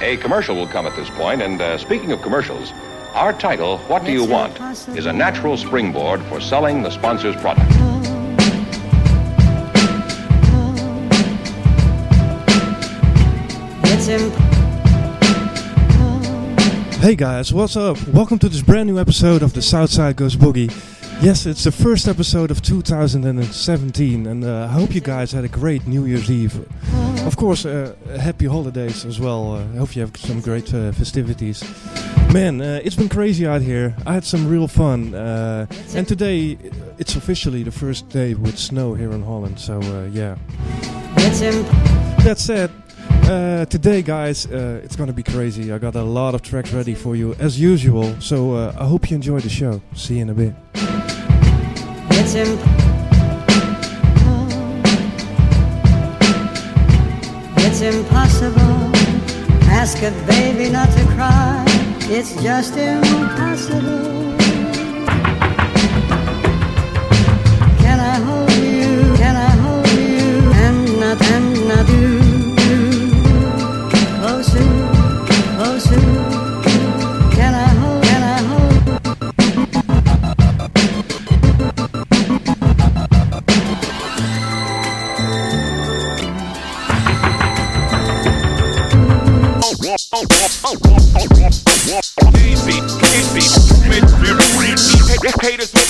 A commercial will come at this point, and uh, speaking of commercials, our title, What Do You Want, is a natural springboard for selling the sponsor's product. Hey guys, what's up? Welcome to this brand new episode of the Southside Goes Boogie. Yes, it's the first episode of 2017, and uh, I hope you guys had a great New Year's Eve. Of course, uh, happy holidays as well. Uh, I hope you have some great uh, festivities. Man, uh, it's been crazy out here. I had some real fun, uh, and today uh, it's officially the first day with snow here in Holland. So uh, yeah. it's imp- That said, uh, today, guys, uh, it's gonna be crazy. I got a lot of tracks ready for you as usual. So uh, I hope you enjoy the show. See you in a bit. It's impossible. Ask a baby not to cry. It's just impossible. Can I hold you? Can I hold you? And not and not you. haters will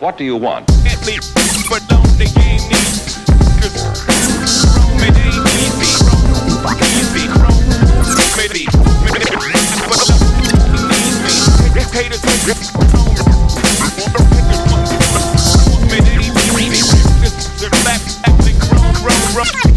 What do you want? But don't game it ain't easy. Easy. Maybe. But don't. Haters will home.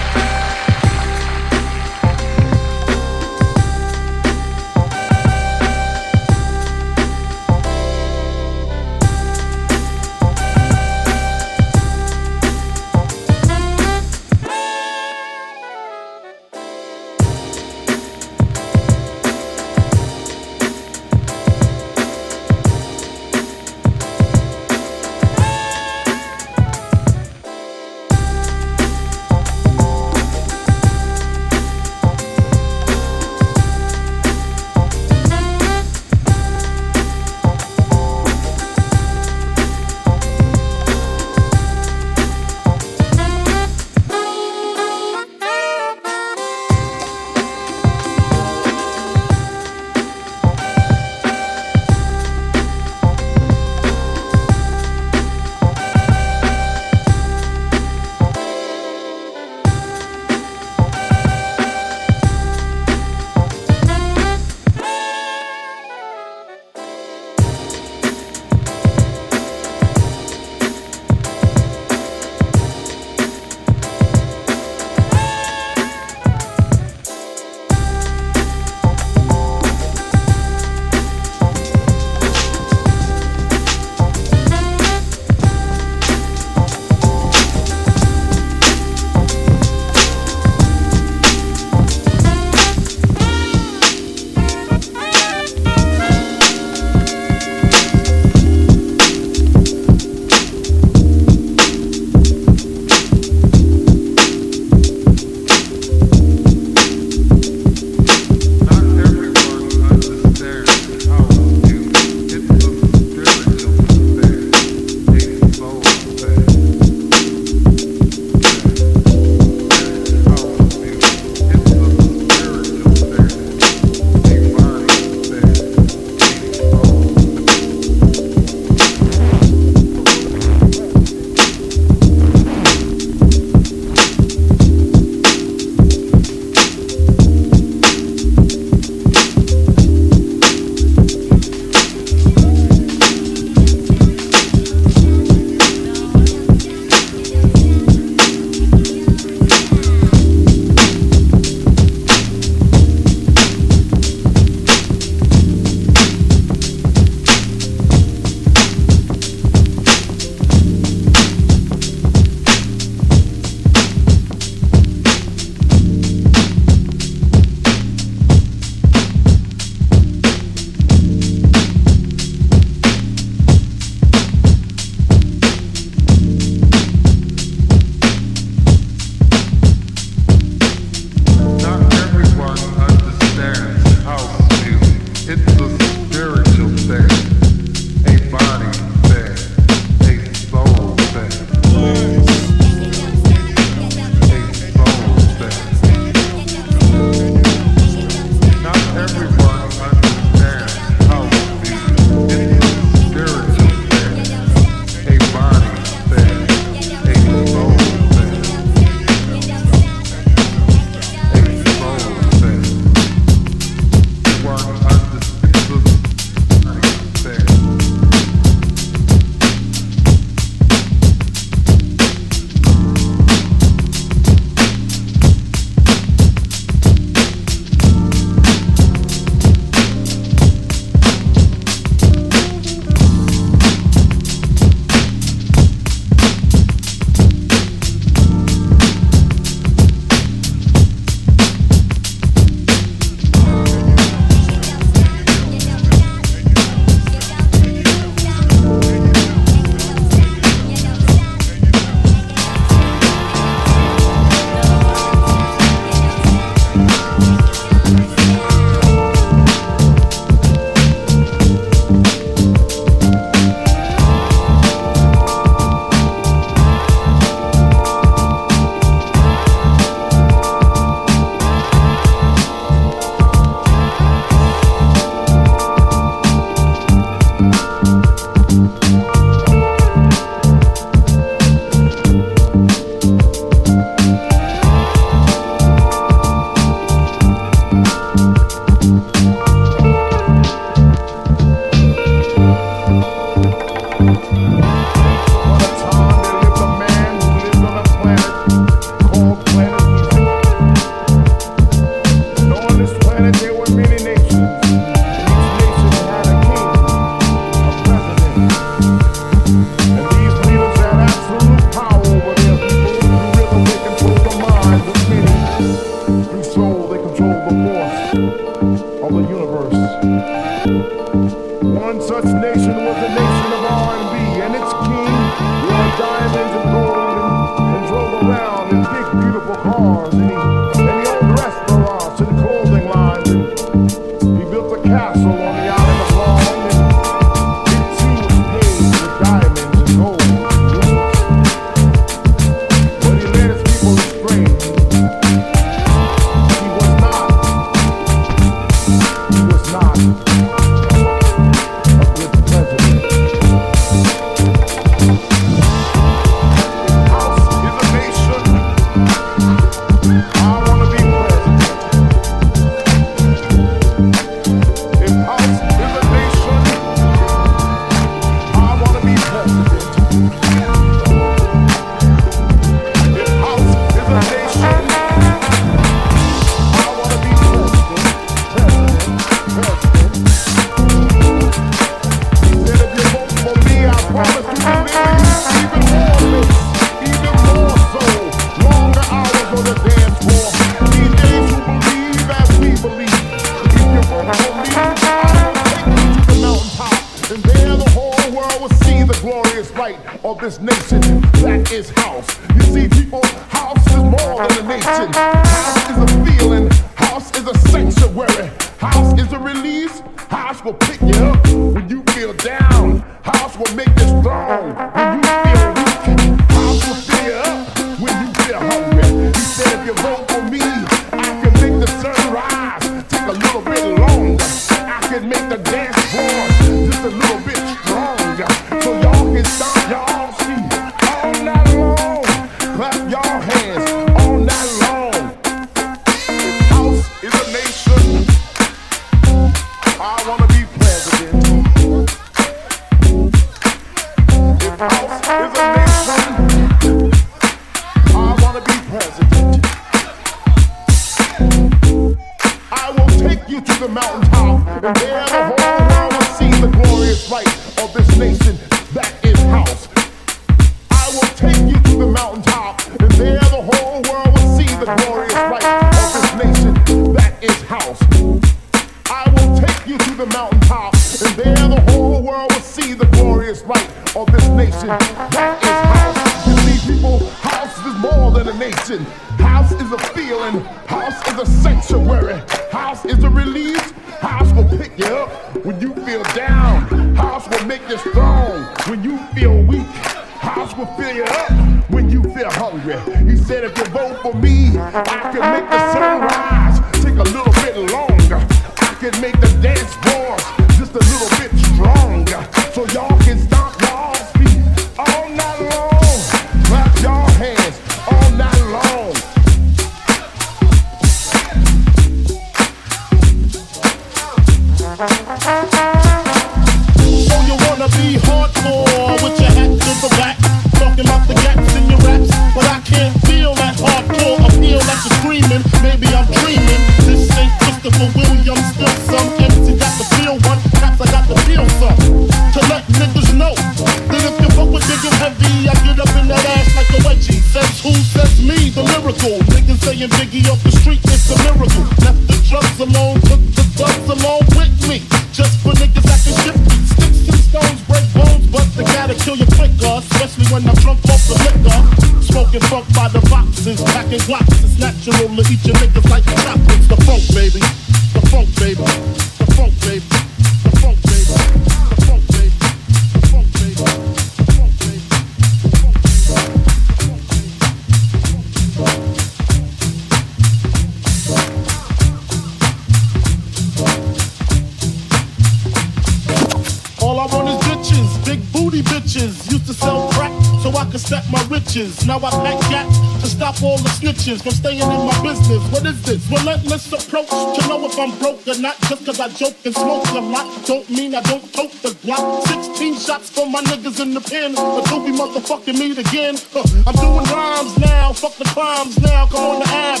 bitches from staying in my business. What is this? Relentless approach to know if I'm broke or not. Just cause I joke and smoke a lot. Don't mean I don't tote the block. 16 shots for my niggas in the pen. But don't be motherfucking again. Huh. I'm doing rhymes now. Fuck the crimes now. go on the app.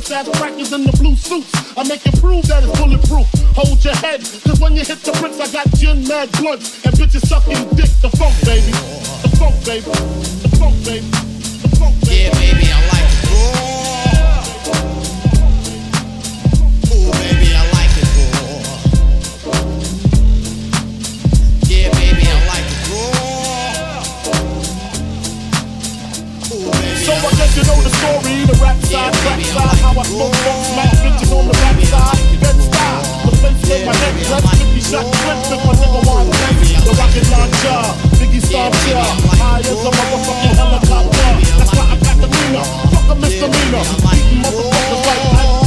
suicide crackers in the blue suits. I make it prove that it's bulletproof. Hold your head, cause when you hit the bricks, I got gin mad blood. And bitches sucking dick. The funk, baby. The funk, baby. The funk, baby. The funk, baby. Yeah, baby, I like it. Ooh. Baby, I like baby, I like it, you know the story rap side, back side, how I smoke fuck smack bitches on the back side, Bed-Stuy, the place where my head. rests, 50 shots, clips with my nigga wide face, the rocket launcher, Biggie Star Chair, high as a motherfucking helicopter, that's why I got the meaner. fuck a misdemeanor, beating motherfuckers like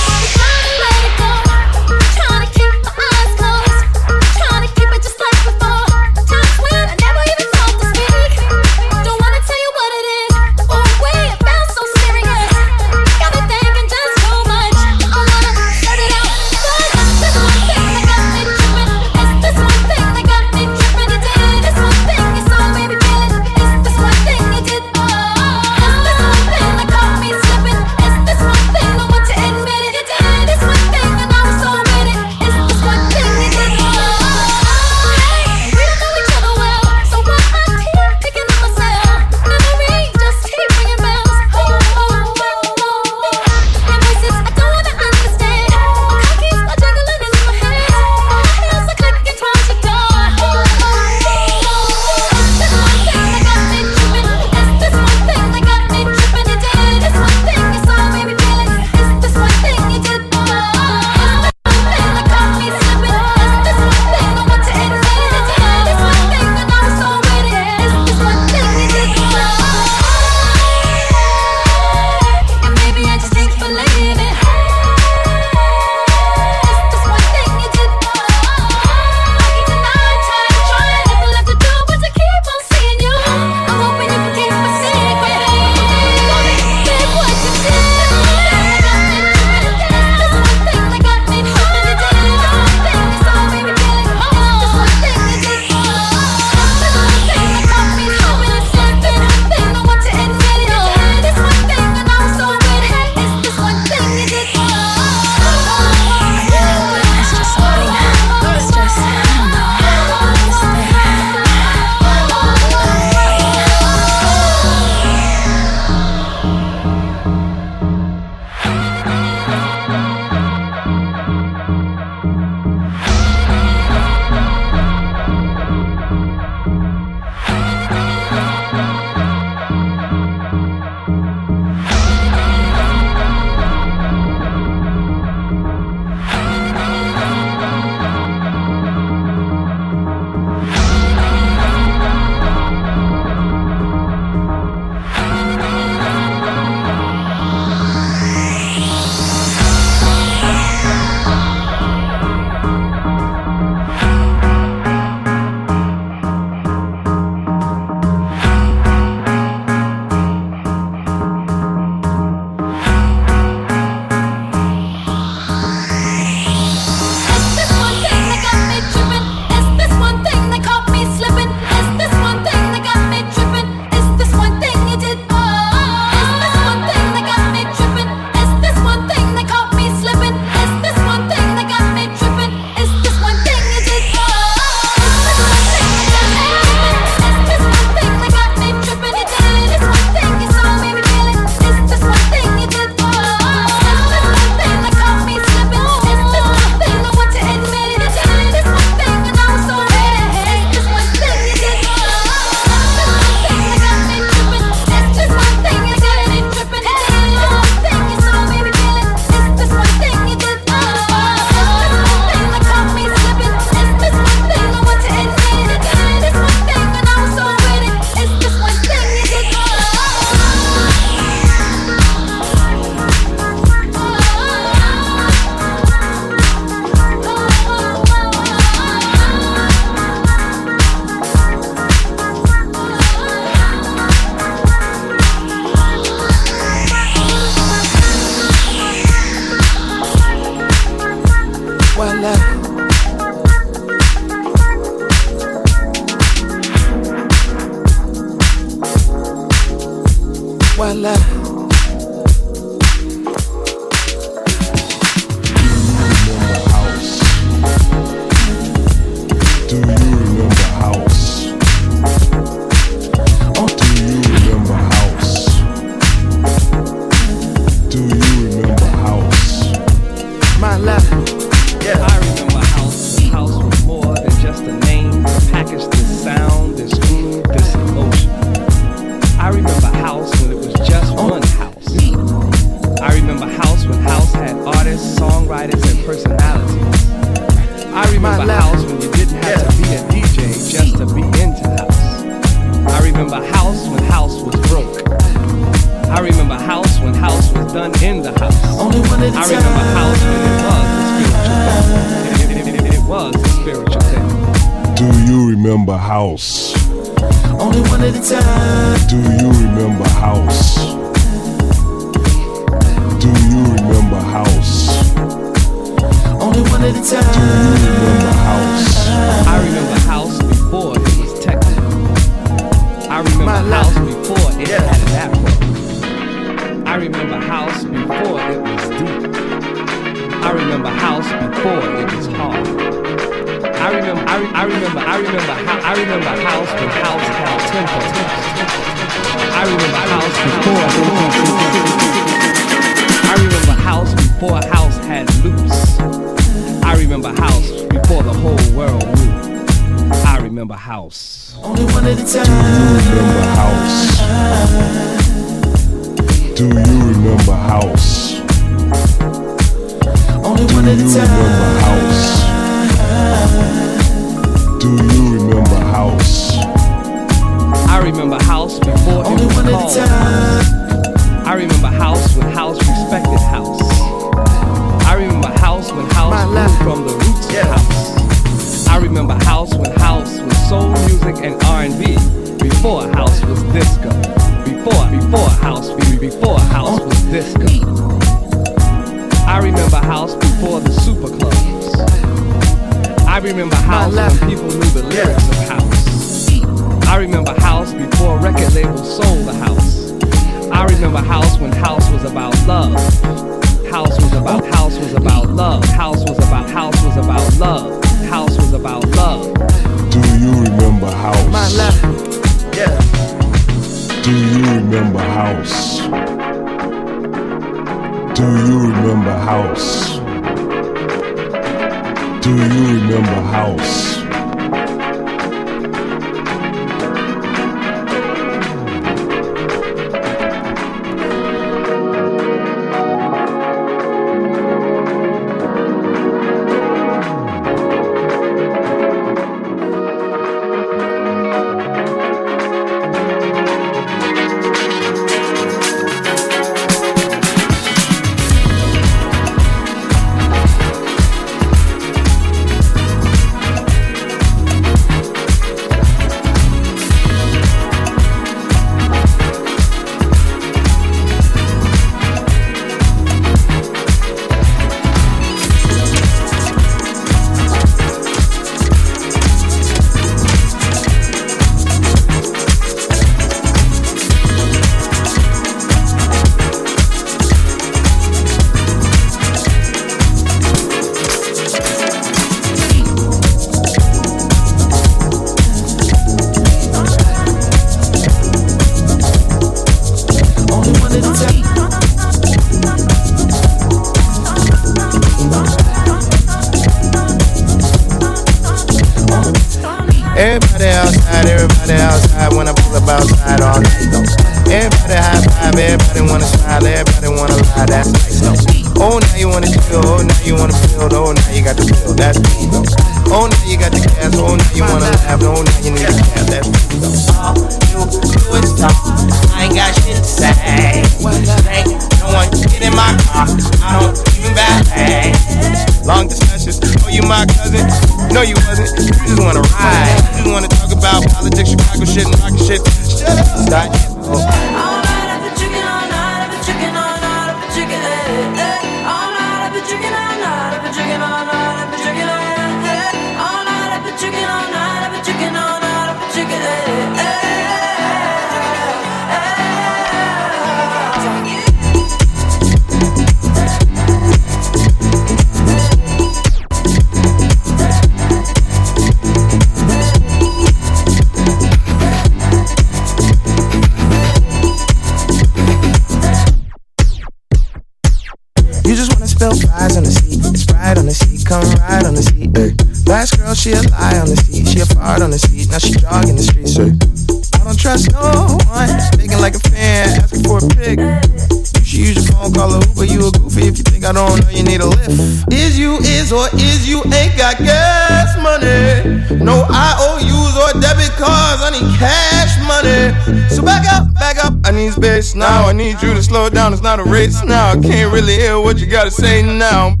now. I can't really hear what you gotta say now.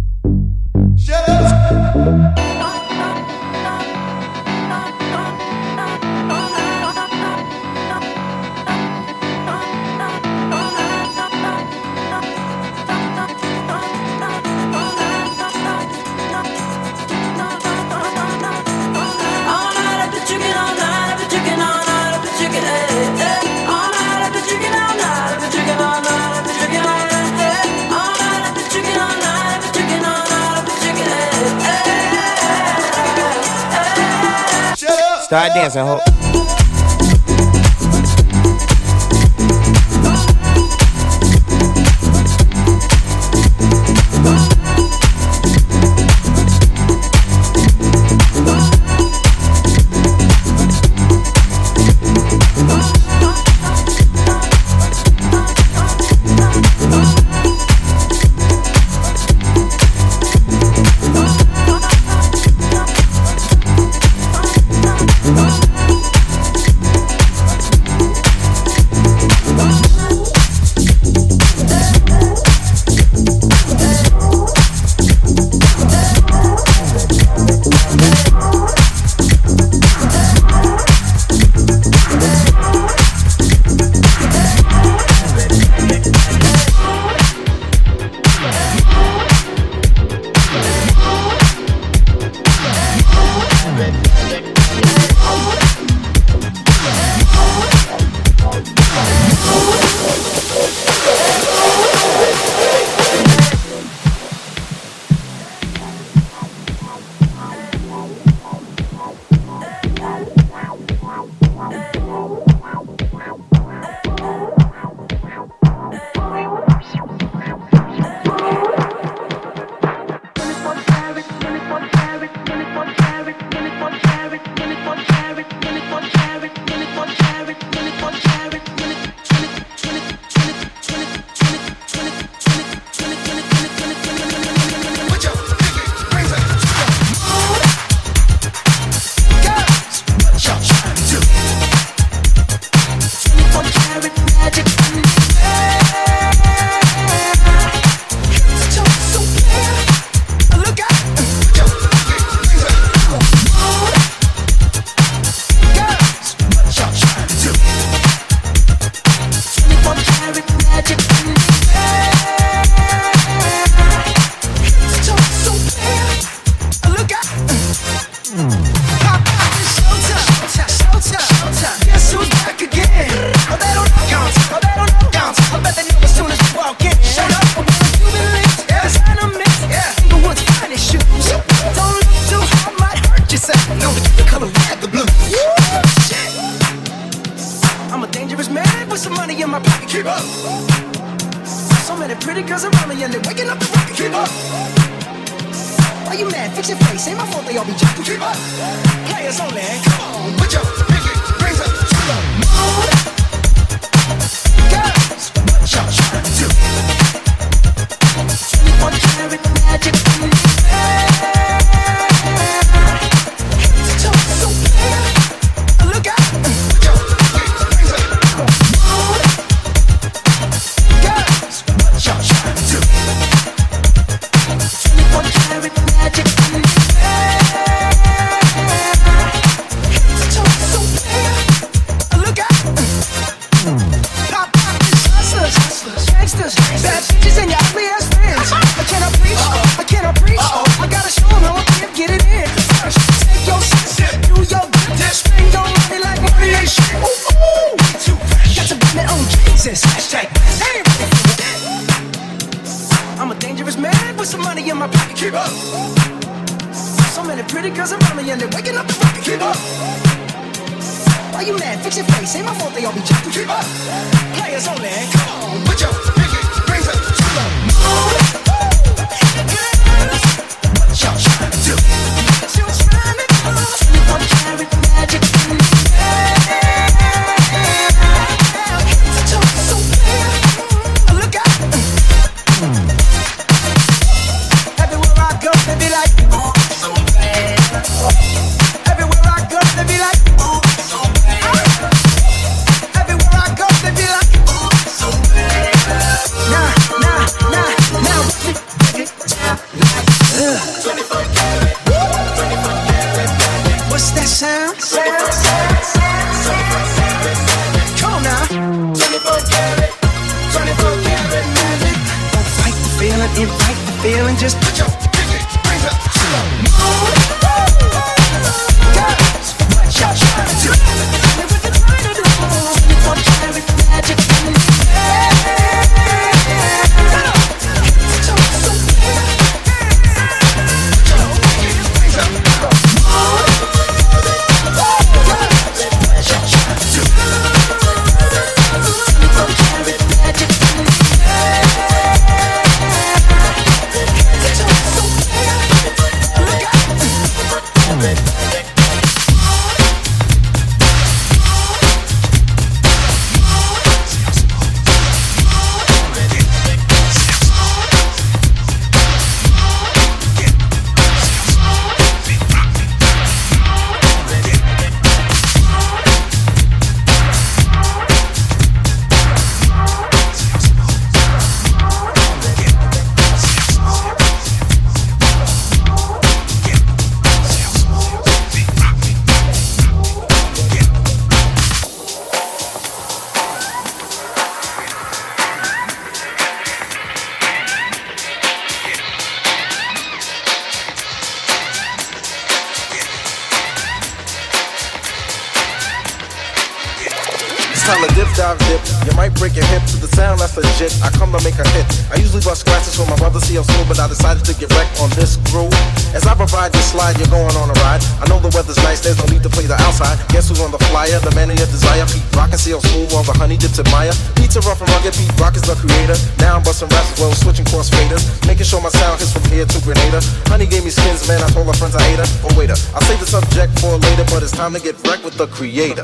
Time to get wrecked with the creator.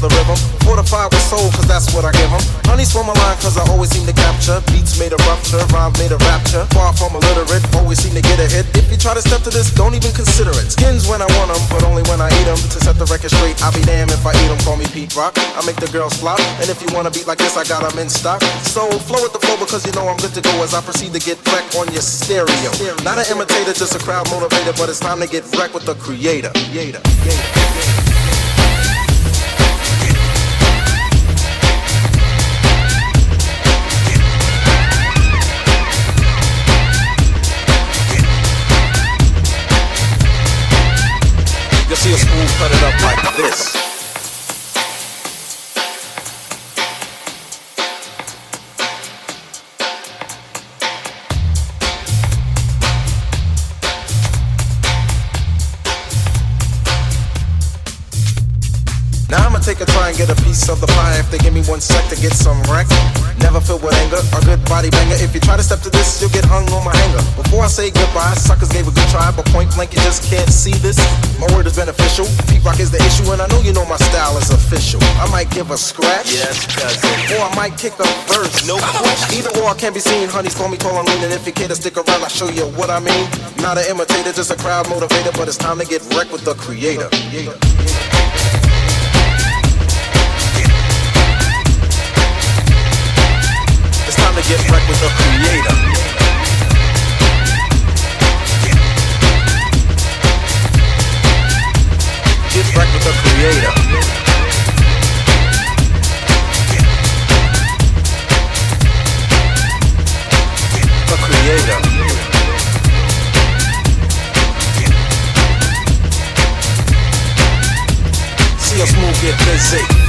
The rhythm. Fortified with soul, cause that's what I give 'em. Honey's for my line, cause I always seem to capture. Beats made a rupture, rhymes made a rapture. Far from illiterate, always seem to get a hit. If you try to step to this, don't even consider it. Skins when I want 'em, but only when I eat 'em. To set the record straight, I'll be damned if I eat 'em. Call me Pete Rock. I make the girls flop. And if you wanna beat like this, I got 'em in stock. So flow with the flow because you know I'm good to go as I proceed to get wrecked on your stereo. Not an imitator, just a crowd motivator, but it's time to get wrecked with the creator. creator. You'll see a spoon cut it up like this. Get a piece of the pie if they give me one sec to get some wreck. Never filled with anger, a good body banger. If you try to step to this, you'll get hung on my hanger. Before I say goodbye, suckers gave a good try, but point blank you just can't see this. My word is beneficial. Pete Rock is the issue, and I know you know my style is official. I might give a scratch, yes, cousin, or I might kick a verse. No question. Either or I can't be seen. Honeys call me tall and lean, and if you care to stick around, I'll show you what I mean. Not an imitator, just a crowd motivator, but it's time to get wrecked with the creator. It's to get wrecked with the creator. Get wrecked with the creator. The creator. See us move, get busy.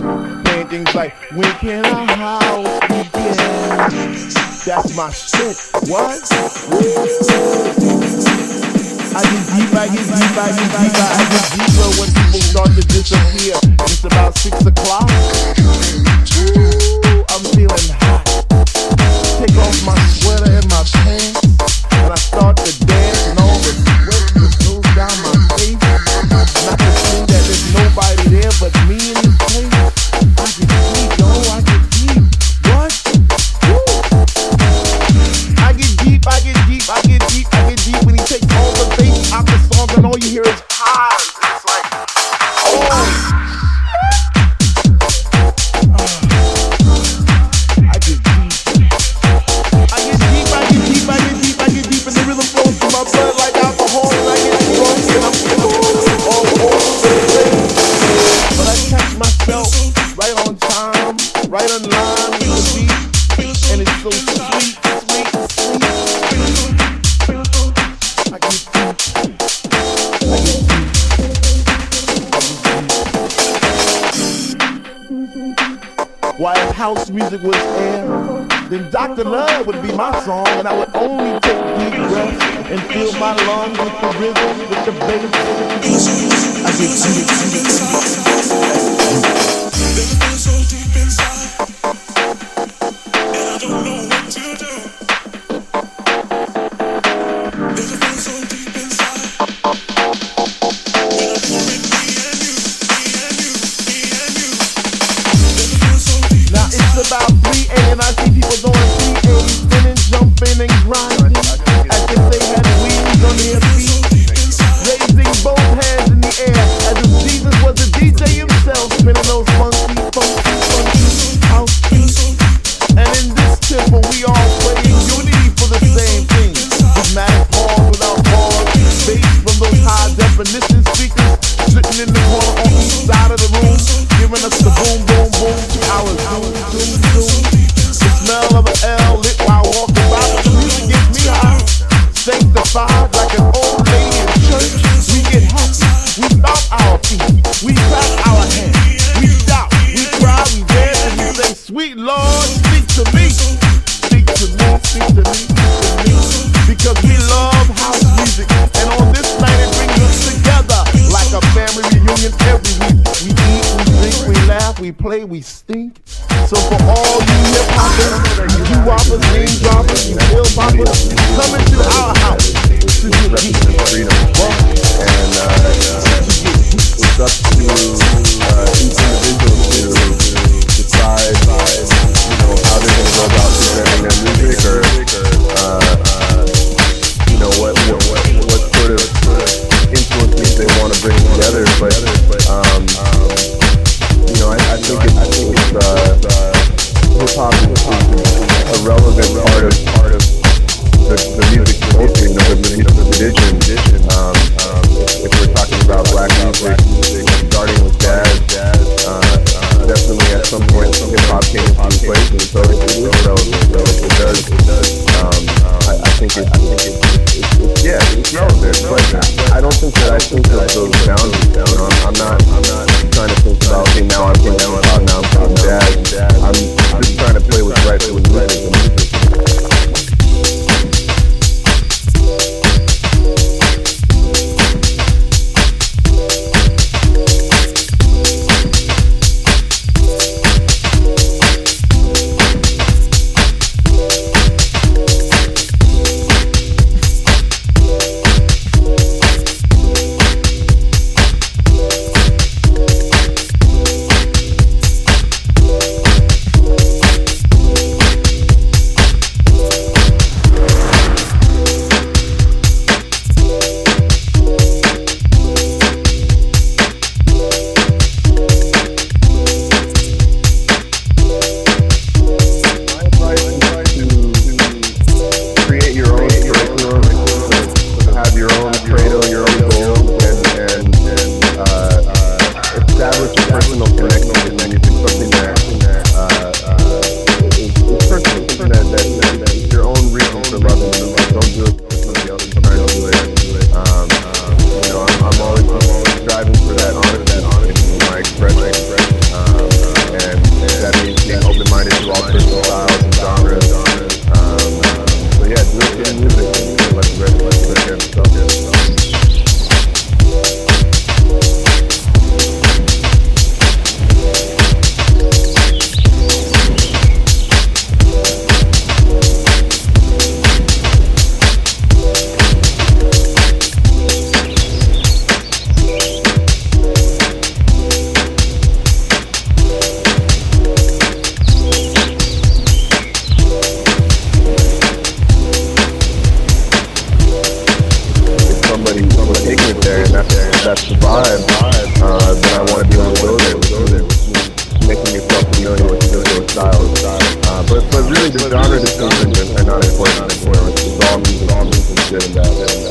down. Saying things like, when can a house begin? That's my shit. What? I get deep, I get deep, I get deep, I get deeper when people start to disappear. It's about six o'clock. Ooh, I'm feeling hot. Take off my sweater and my pants. house music was air, then Dr. Love would be my song, and I would only take deep breaths and fill my lungs with the rhythm, with the bass. I get, I get, I get, there, and that's, that's the vibe uh, that I want to be able to go there with. Making yourself familiar with those styles. Uh, but, but really, the genre distinction are not important anymore. It's all music, all music, good and bad.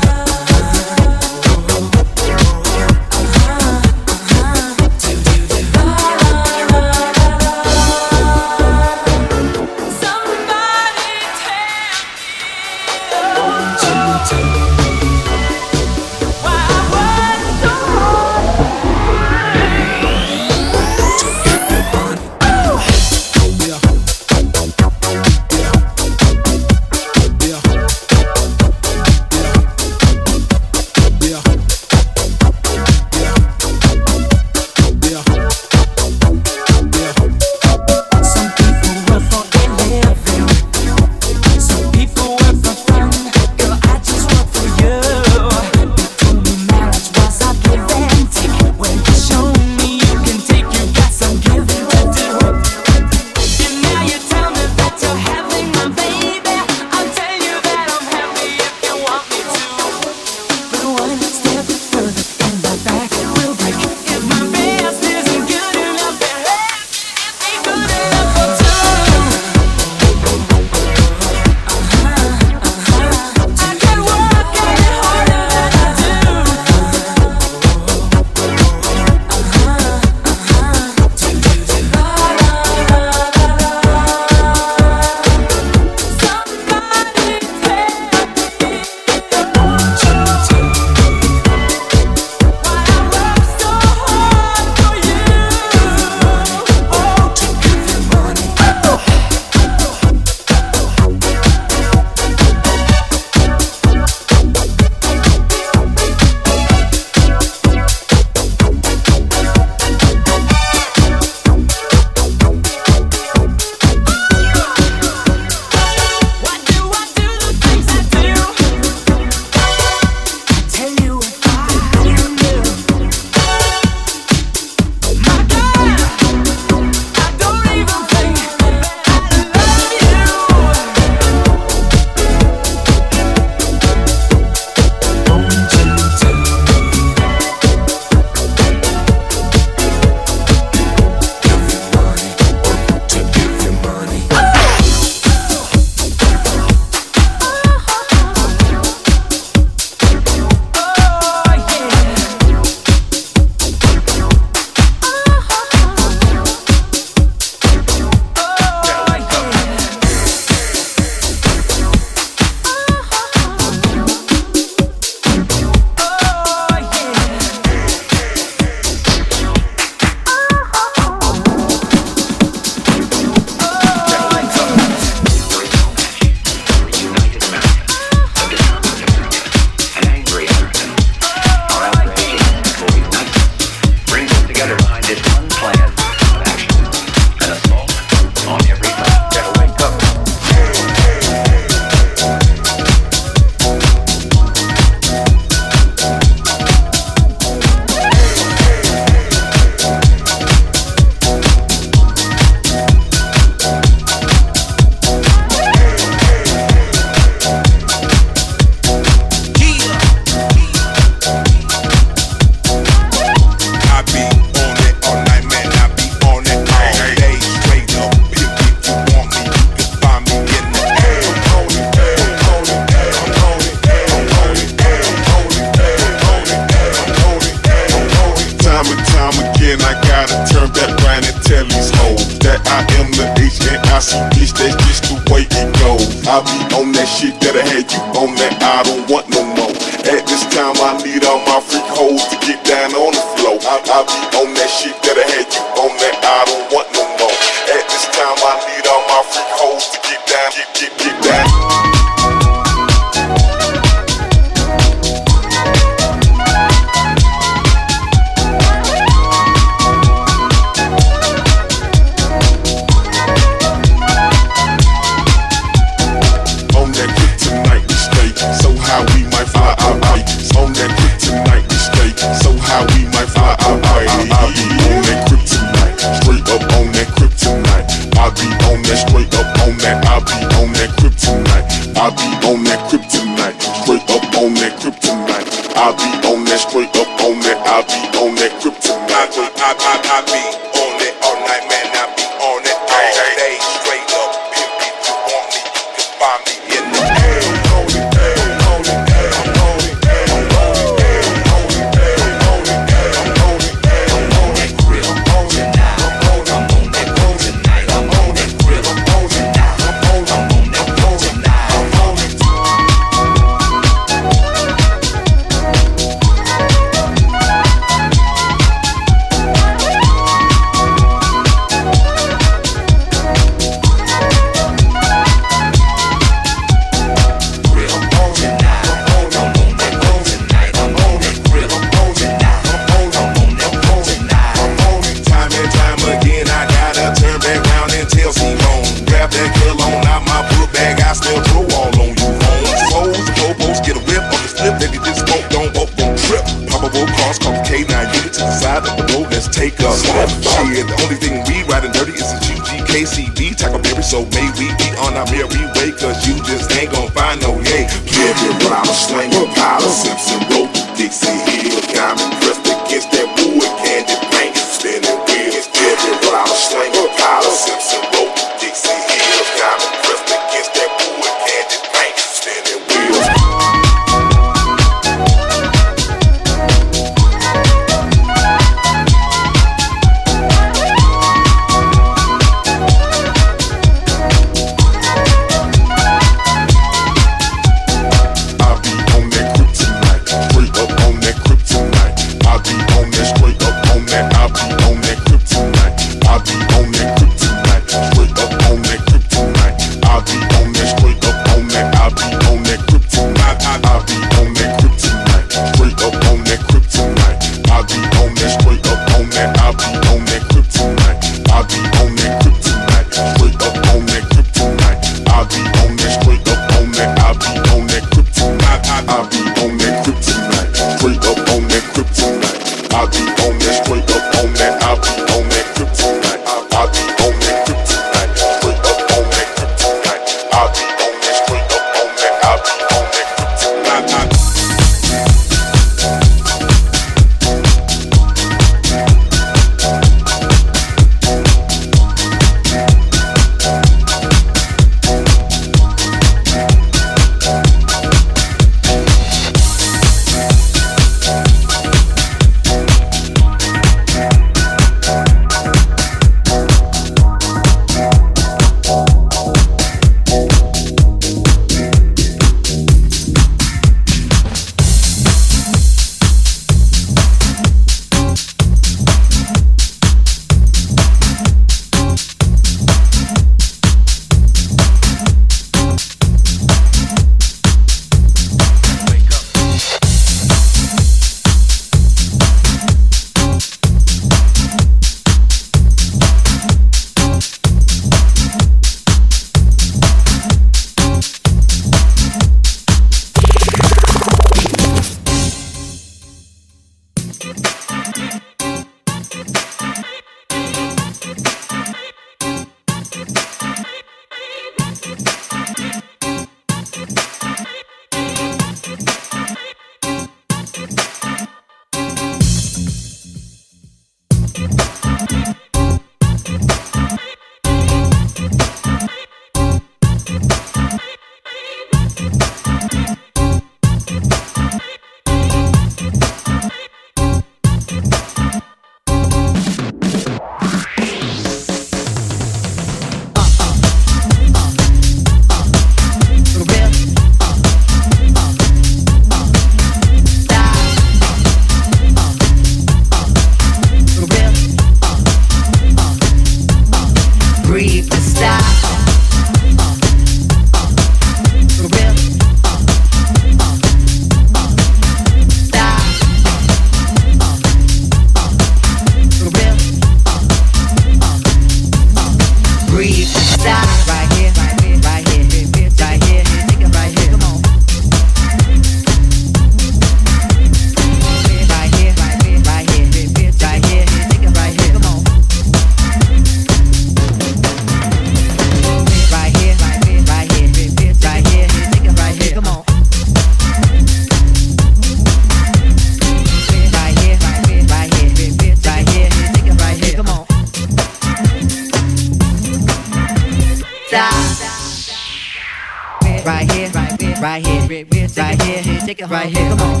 Take it right here, come on.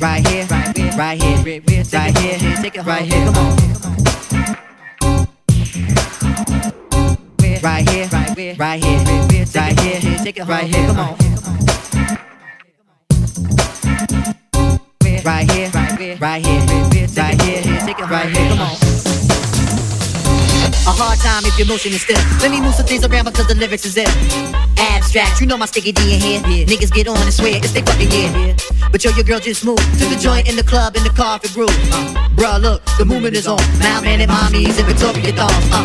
Right here, right here, right here, take it right here, come on. Right here, right here, right here, right here, take it right here, time if your motion is still. Let me move some things around because the lyrics is ill. Abstract, you know my sticky D in here. Niggas get on and swear it's they fucking year. But yo, your girl just moved to the joint in the club in the car for groove. Uh, bruh, look, the movement is on. Now man and mommies in Victoria thongs. Uh.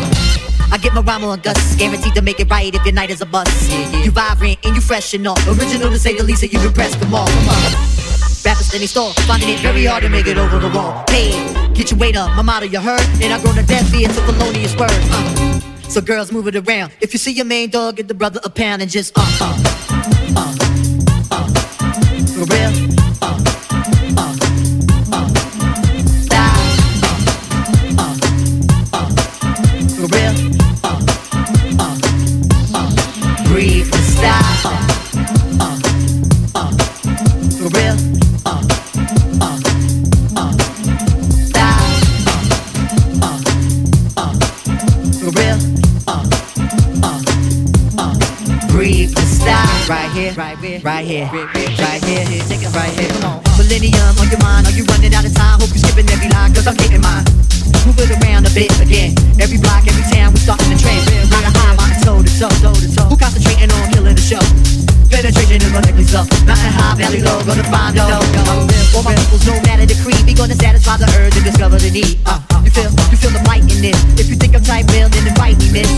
I get my rhyme on Gus, guaranteed to make it right if your night is a bust. You vibrant and you fresh and all. Original to say the least, and you impressed them all. Come on. Rappers in they store, finding it very hard to make it over the wall. Hey, get your weight up, my motto you heard, and I grown to death via to felonious words. Uh. So girls move it around. If you see your main dog, get the brother a pound and just uh uh uh uh. For real, uh uh uh. Uh. For real, uh uh. Breathe the style, uh Right here, right here, right here, right here. Take it right here. Come on. Millennium on your mind. Are you running out of time? Hope you're skipping every line, cause I'm getting mine. Move it around a bit again. Every block, every town, we starting the trend. Ride a high, mountain toe to toe, toe to toe. Who concentrating on killing the show? Penetration is likely so. Mountain high, valley low, gonna find no go. All my peoples, no matter the creed, we gonna satisfy the urge and discover the need. Uh, you feel, you feel the bite in this. If you think I'm tight, well, then invite me, miss.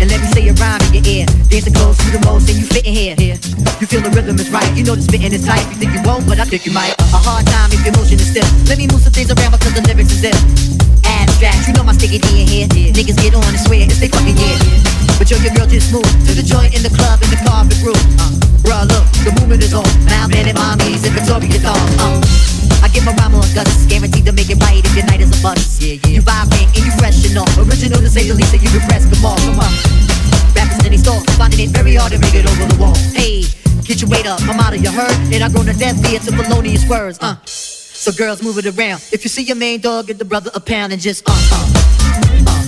And let me say a rhyme in your ear. Dancing close to the most, and you fitting here. here. You feel the rhythm is right. You know the spitting is tight. You think you won't, but I think you might. A hard time if your motion is still. Let me move some things around because the lyrics is ill. Abstract, you know my sticky D in here. Niggas get on and swear it's they fucking year. But yo, your girl just moved to the joint in the club in the car for groove. Uh, bruh, look, the movement is on. Now man and mommies in Victoria thong. Uh, I give my rhyme on guts, guaranteed to make it right if your night is a bust. Yeah, yeah. You vibrant and you fresh and all. Original to say the least, that you can press them all. Come on. Rappers in these stores, finding it very hard to make it over the wall. Hey, get your weight up, I'm out of your herd, and I grown to death via to felonious words. Uh. So girls move it around. If you see your main dog, get the brother a pound and just uh uh. uh,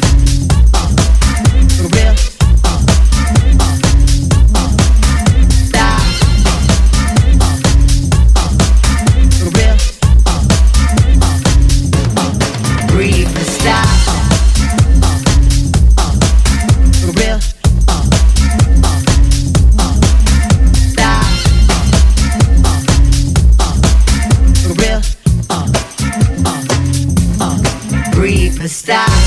uh. For real? Breathe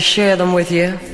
to share them with you.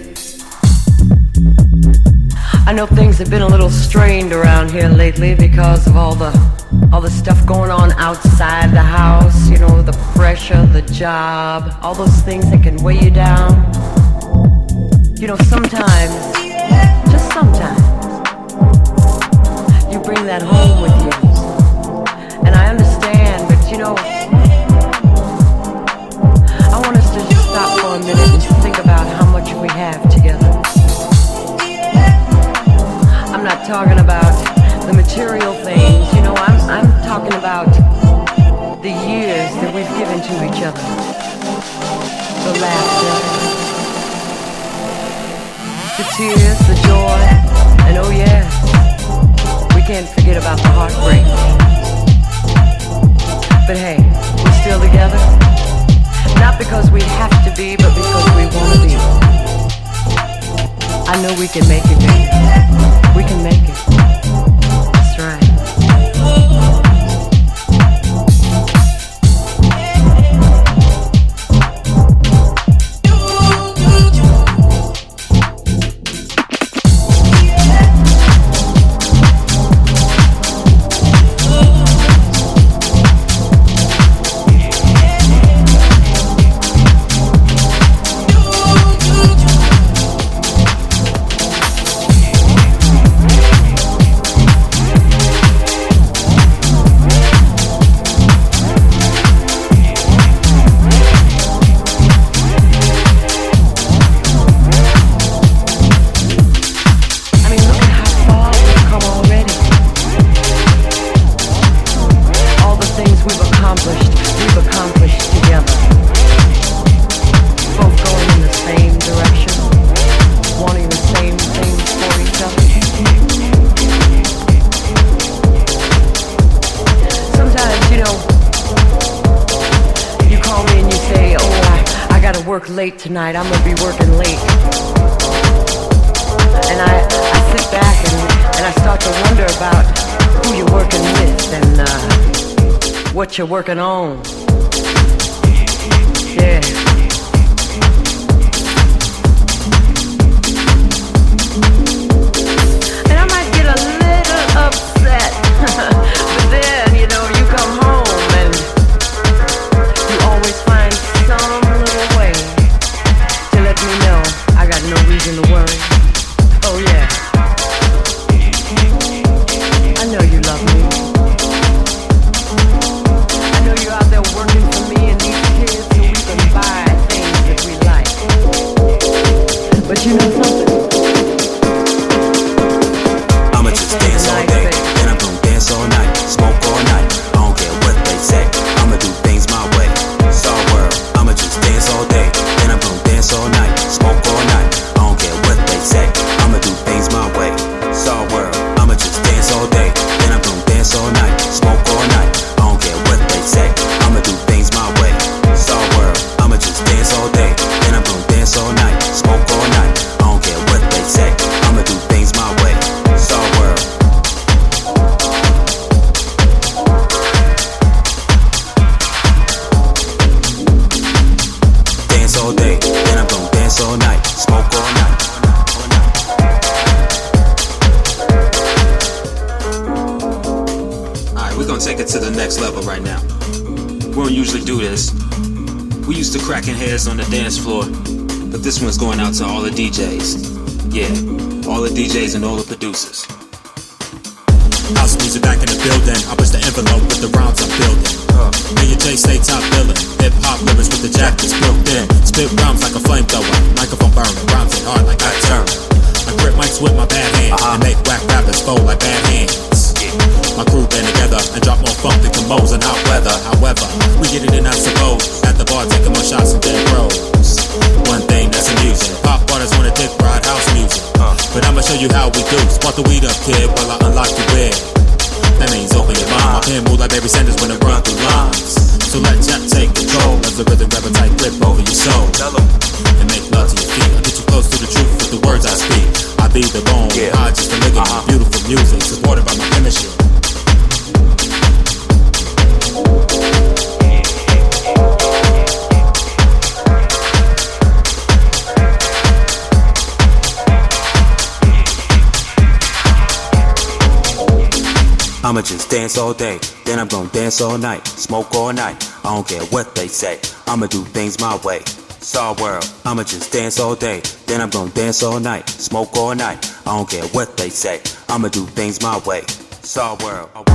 Dance all day, then I'm gonna dance all night, smoke all night. I don't care what they say, I'ma do things my way. Saw world, I'ma just dance all day, then I'm gonna dance all night, smoke all night. I don't care what they say, I'ma do things my way. Saw world.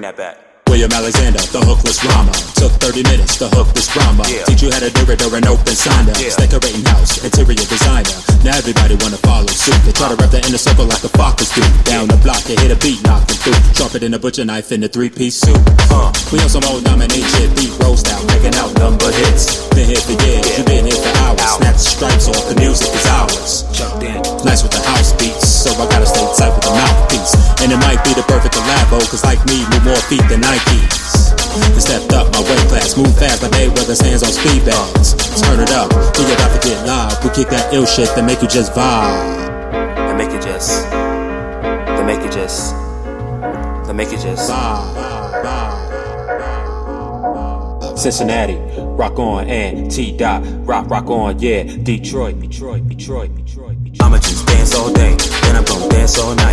Bring that back. William Alexander, the hookless rhymer. Took 30 minutes to hook this drama. Yeah. Teach you how to do it during open sign up. Yeah. Decorating house, interior designer. Now everybody wanna follow suit. They try to wrap the inner circle like the Fockers do. Down the block, they hit a beat, knock them through. Sharper than a butcher knife in a three-piece suit. Uh, we on some old dominate shit, beat roast out, making out number hits. Been here for years, you been here for hours. Snap the stripes off, the music is ours. Chuck Dan. Nice with the house beats, so I gotta stay tight with the mouthpiece. And it might be the perfect collabo, cause like me, move more feet than Nikes. And stepped up my weight class, move fast like Mayweather's hands on speed bags. Turn it up, we about to get live. We kick that ill shit that make you just vibe. They make it just. They make it just. They make it just. Cincinnati, rock on, and T dot, rock, rock on, yeah. Detroit, Detroit, Detroit, Detroit. I'ma just dance all day, then I'm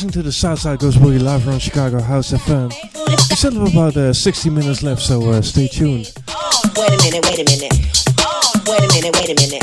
listening to the Southside Goes Boogie live on Chicago House FM. We still have about uh, 60 minutes left, so uh, stay tuned. Wait a minute, wait a minute. Wait a minute, wait a minute.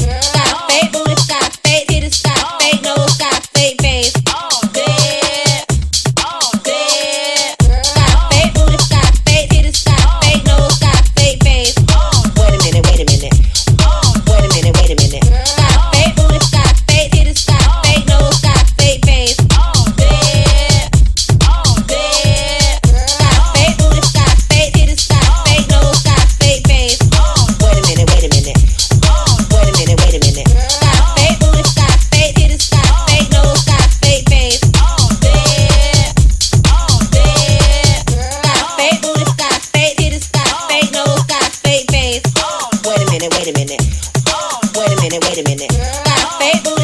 fake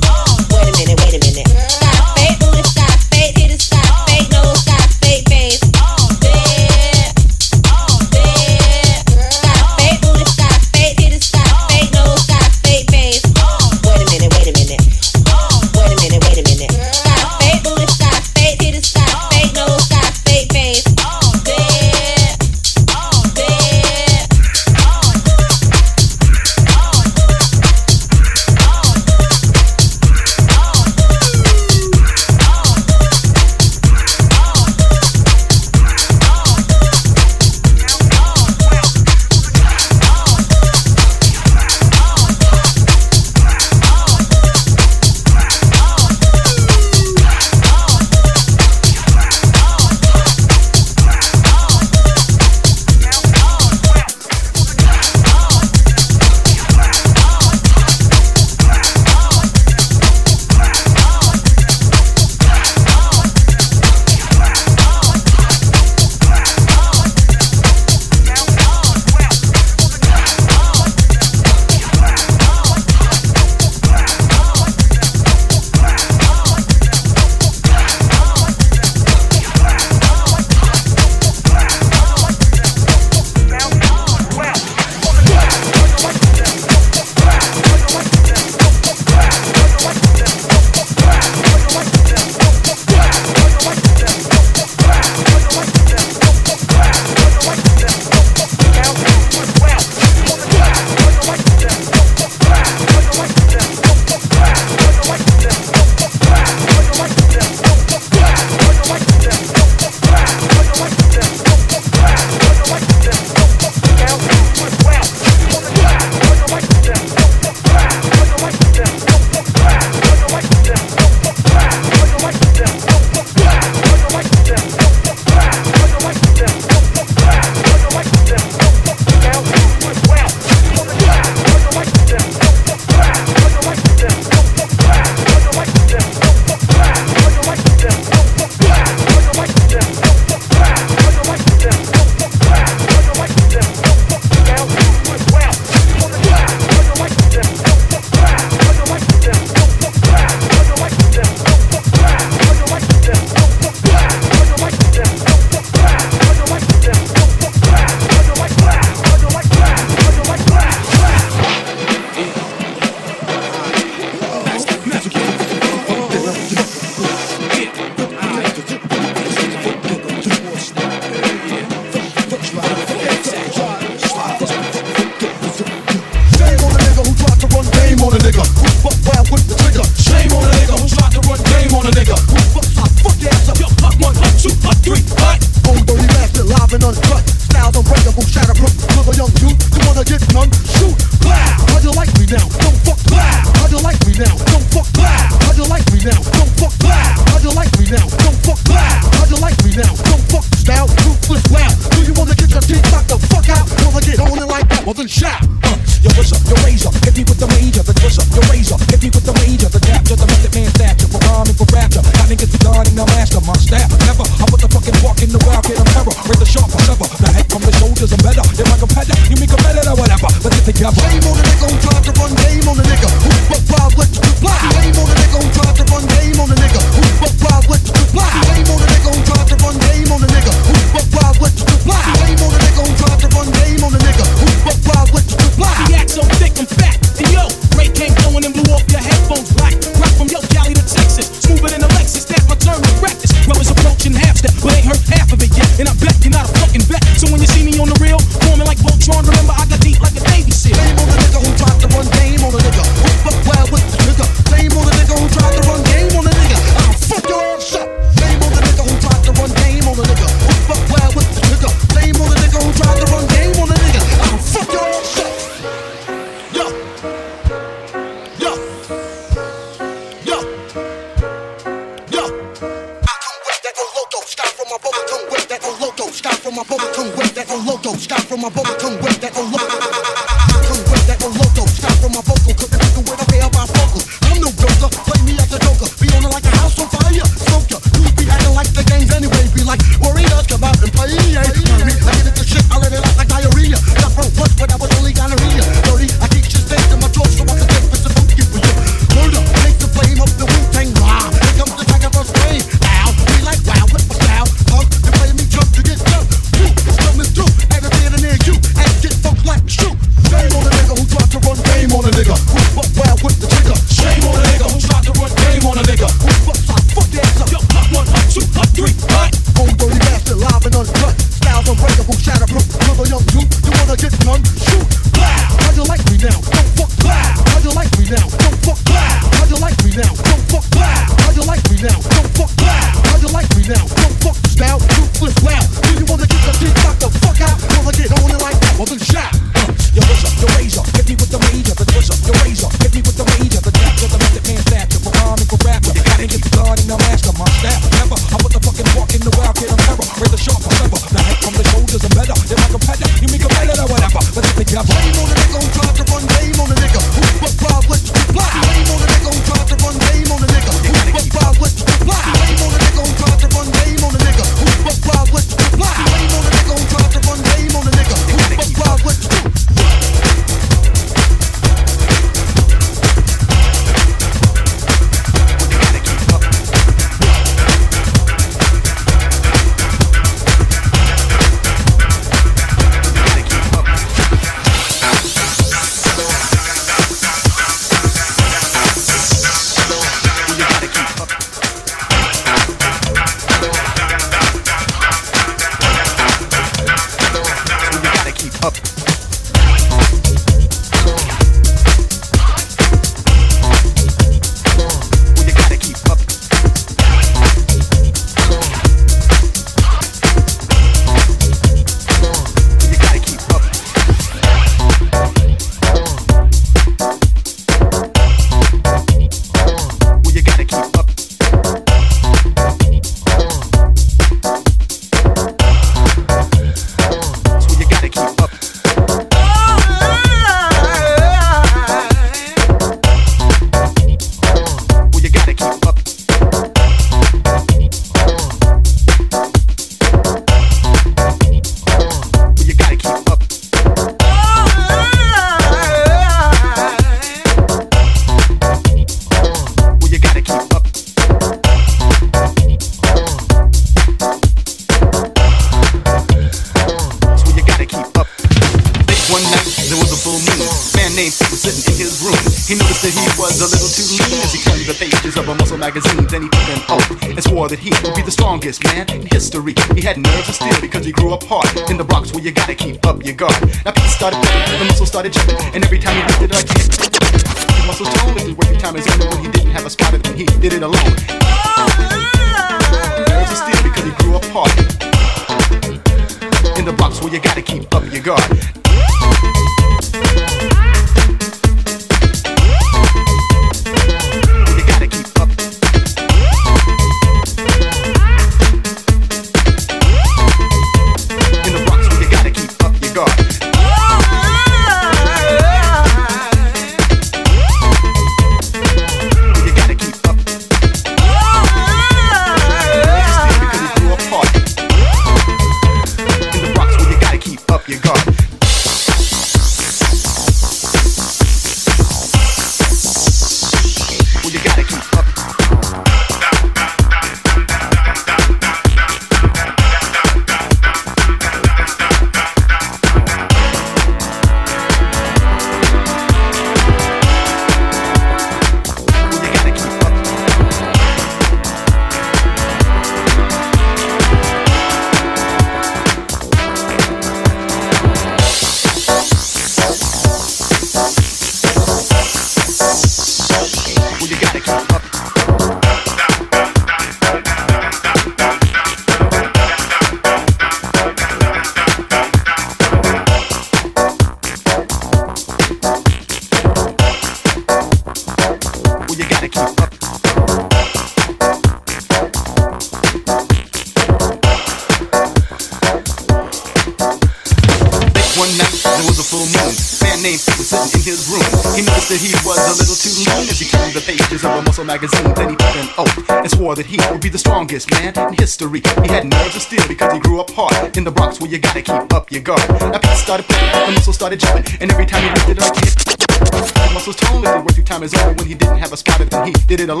started jumping, and every time he lifted like he hit muscles tone with it. Worked through time is over when he didn't have a spotter, then he did it alone.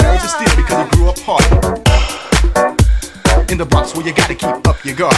Nerves a steel because he grew up hard. In the box, where you gotta keep up your guard.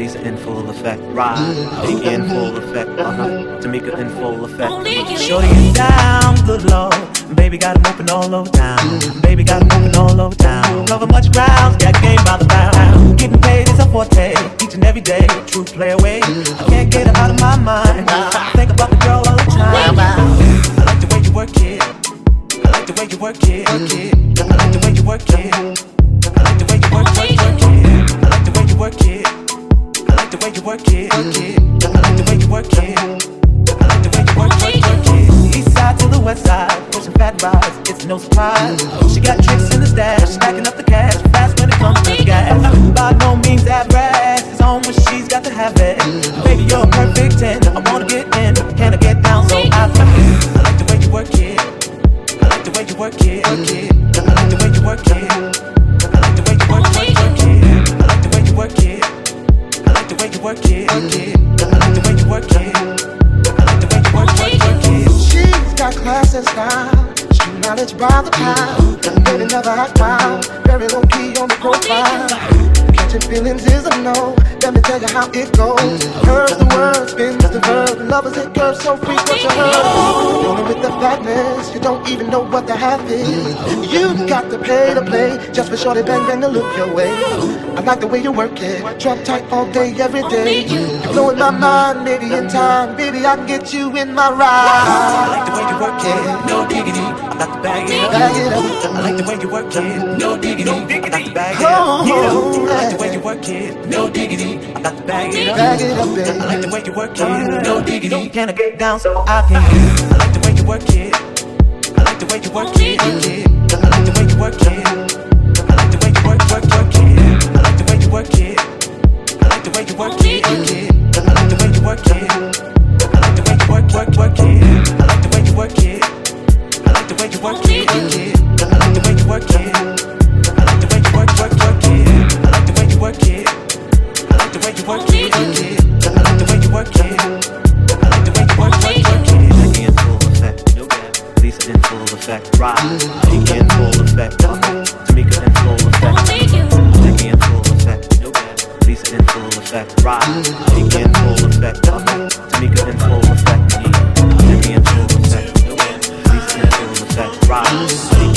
Lee's in full effect. Ride, Biggie in full effect. Uh-huh. Tamika in full effect. Shorty is down, good lord. Baby got him open all over town. Baby got him open all over town. Cover much ground, got game by the pound. Getting paid is a forte. Each and every day, true play away. I can't get her out of my mind. I think about the girl all the time. I like the way you work it. I like the way you work it. I like the way you work it. I like the way you work it. I like the way you work it like the way you work it. Work. I like the way you work it. I like the way you work, work, work it. East side to the west side, pushing fat rides, it's no surprise. She got tricks in the stash, stacking up the cash, fast when it comes to gas. By no means average, it's on when she's got to have it. Baby, you're a perfect 10, I wanna get in, can I get down so I can? I like the way you work it. I like the way you work it. I like the way you work it. I like the way you work, work it. I like the way you work it the way you work it. I like the way you work it, I like the way you work, work, work it. She's got class and style. Street knowledge by the pound. Baby never act wild. Very low key on the profile. Catching feelings is a no. Let me tell you how it goes. Curves the word, spins the verb. Lovers it curves so frequent you heard. Rolling with the fatness, you don't even know what the half is. You got to pay to play just for shorty bang bang to look your way. I like the way you work it. Drop tight all day, every day. You're blowing my mind, maybe in time. Baby, I can get you in my ride. I like the way you work it, no diggity. I got to bag it up. Bag it up. I like the way you work it, no diggity. I got to bag it up. Get. I like the way you work it, no diggity. I got to bag it up. Bag it up, baby. I like the way you work it, no diggity. Can I get down so I can? I like the way you work it. I like the way you work it. I like the way you work it. I like the way you work, work, work it. I like the way you work it. I like the way you work it. I like the way you work it. I like the way you work, work, work it. I like the way you work it. I like the way you work it. Work it. I like the way you work it. I like the way you work, work, work it. You work it. I like the way you work it. Work it. I like the way you work it. I like the way you work, work, work it. Taking in full effect, no gap. Lisa in full effect, rise. Taking in full effect, Tamika in full effect. Taking in full effect, no gap. Lisa in full effect, rise. Taking in full effect, Tamika in full effect. Taking in full effect, no gap. Lisa in full effect, rise.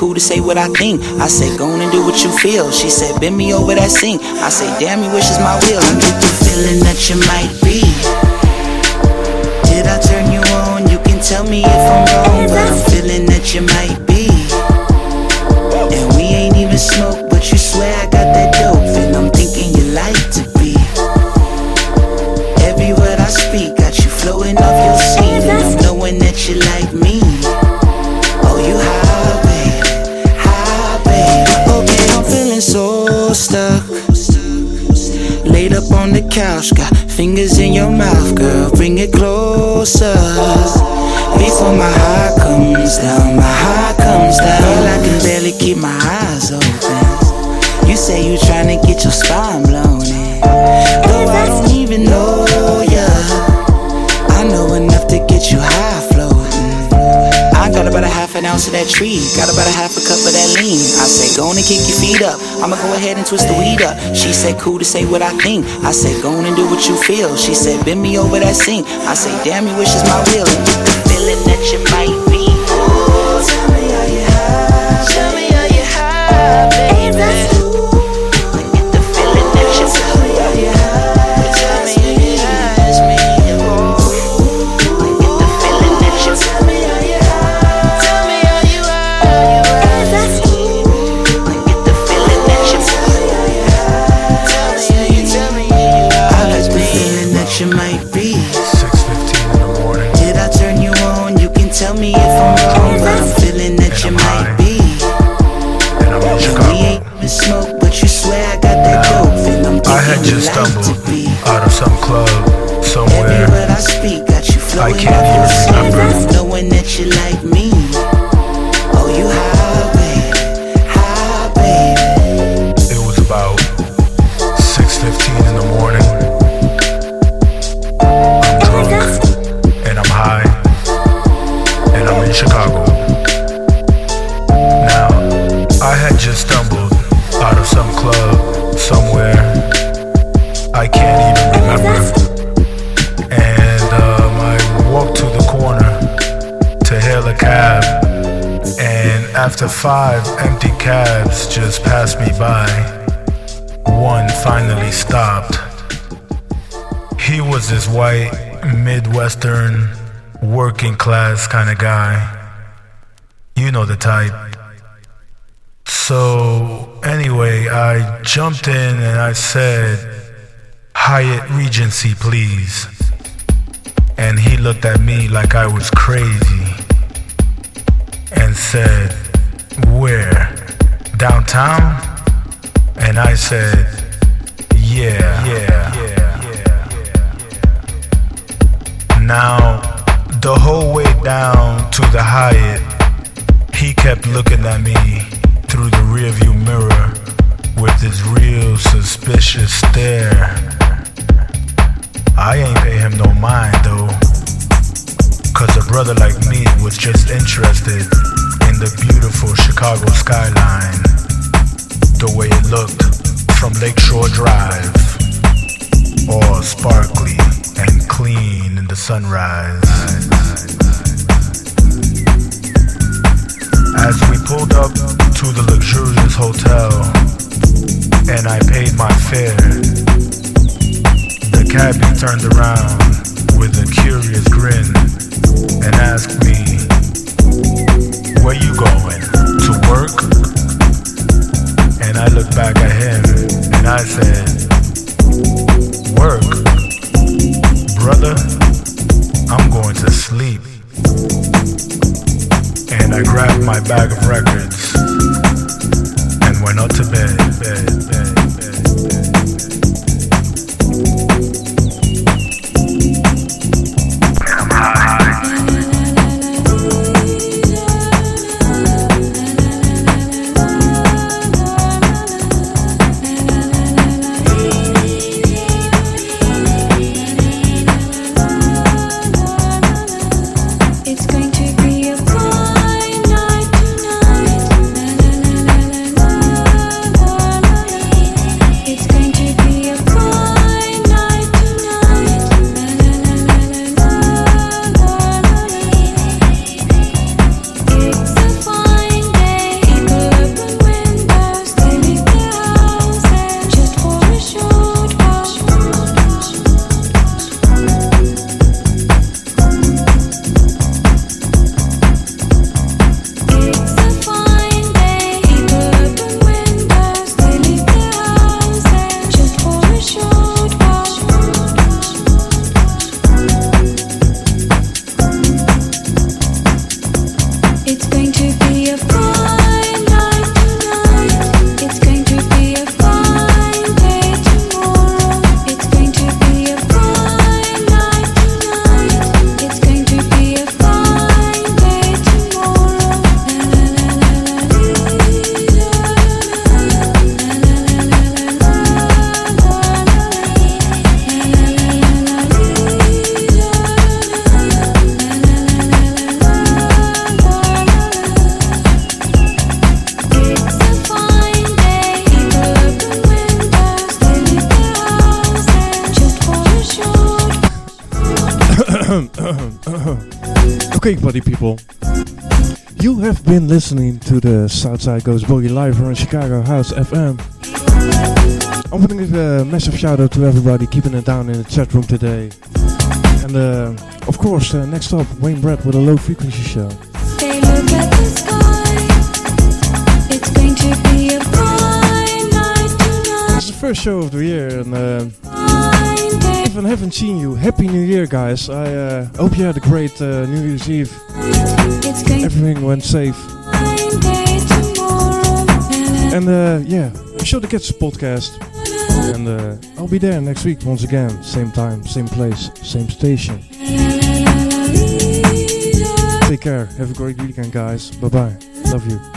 Cool to say what I think. I said, go on and do what you feel. She said, bend me over that sink. I say, damn, you wish it's my will. I get the feeling that you might be. Did I turn you on? You can tell me if I'm wrong, but I'm feeling that you might got fingers in your mouth, girl. Bring it closer. Before my heart comes down, my heart comes down. Girl, I can barely keep my eyes open. You say you tryna get your spine blown an ounce of that tree, got about a half a cup of that lean. I said, go on and kick your feet up. I'ma go ahead and twist the weed up. She said, cool to say what I think. I said, go on and do what you feel. She said, bend me over that sink. I say, damn, you wish it's my will. To stumbled be. out of some club somewhere. I speak flowing can't even remember. knowing that you like five empty cabs just passed me by, one finally stopped. He was this white, Midwestern, working class kind of guy. You know the type. So, anyway, I jumped in and I said, Hyatt Regency, please. And he looked at me like I was crazy and said, Where? Downtown? And I said, Yeah, yeah, yeah. Yeah. Yeah. Now, the whole way down to the Hyatt, he kept looking at me through the rearview mirror with his real suspicious stare. I ain't pay him no mind though. Cause a brother like me was just interested in the beautiful Chicago skyline. The way it looked from Lakeshore Drive. All sparkly and clean in the sunrise. As we pulled up to the luxurious hotel and I paid my fare, the cabbie turned around with a curious grin and asked me, Where you going? To work? And I looked back at him and I said, Work? brother, I'm going to sleep. And I grabbed my bag of records and went up to bed, bed, been listening to the Southside Goes Boogie live here on Chicago House FM. I want to give a massive shout out to everybody keeping it down in the chat room today. And uh, of course, uh, next up, Wayne Brett with a low frequency show. They look at the sky. It's going to be a fine. It's the first show of the year, and uh, if I haven't seen you, Happy New Year, guys. I uh, hope you had a great uh, New Year's Eve. Everything went safe. fine day tomorrow. And uh, yeah, be sure to catch the podcast. And uh, I'll be there next week once again. Same time, same place, same station. Take care. Have a great weekend, guys. Bye bye. Love you.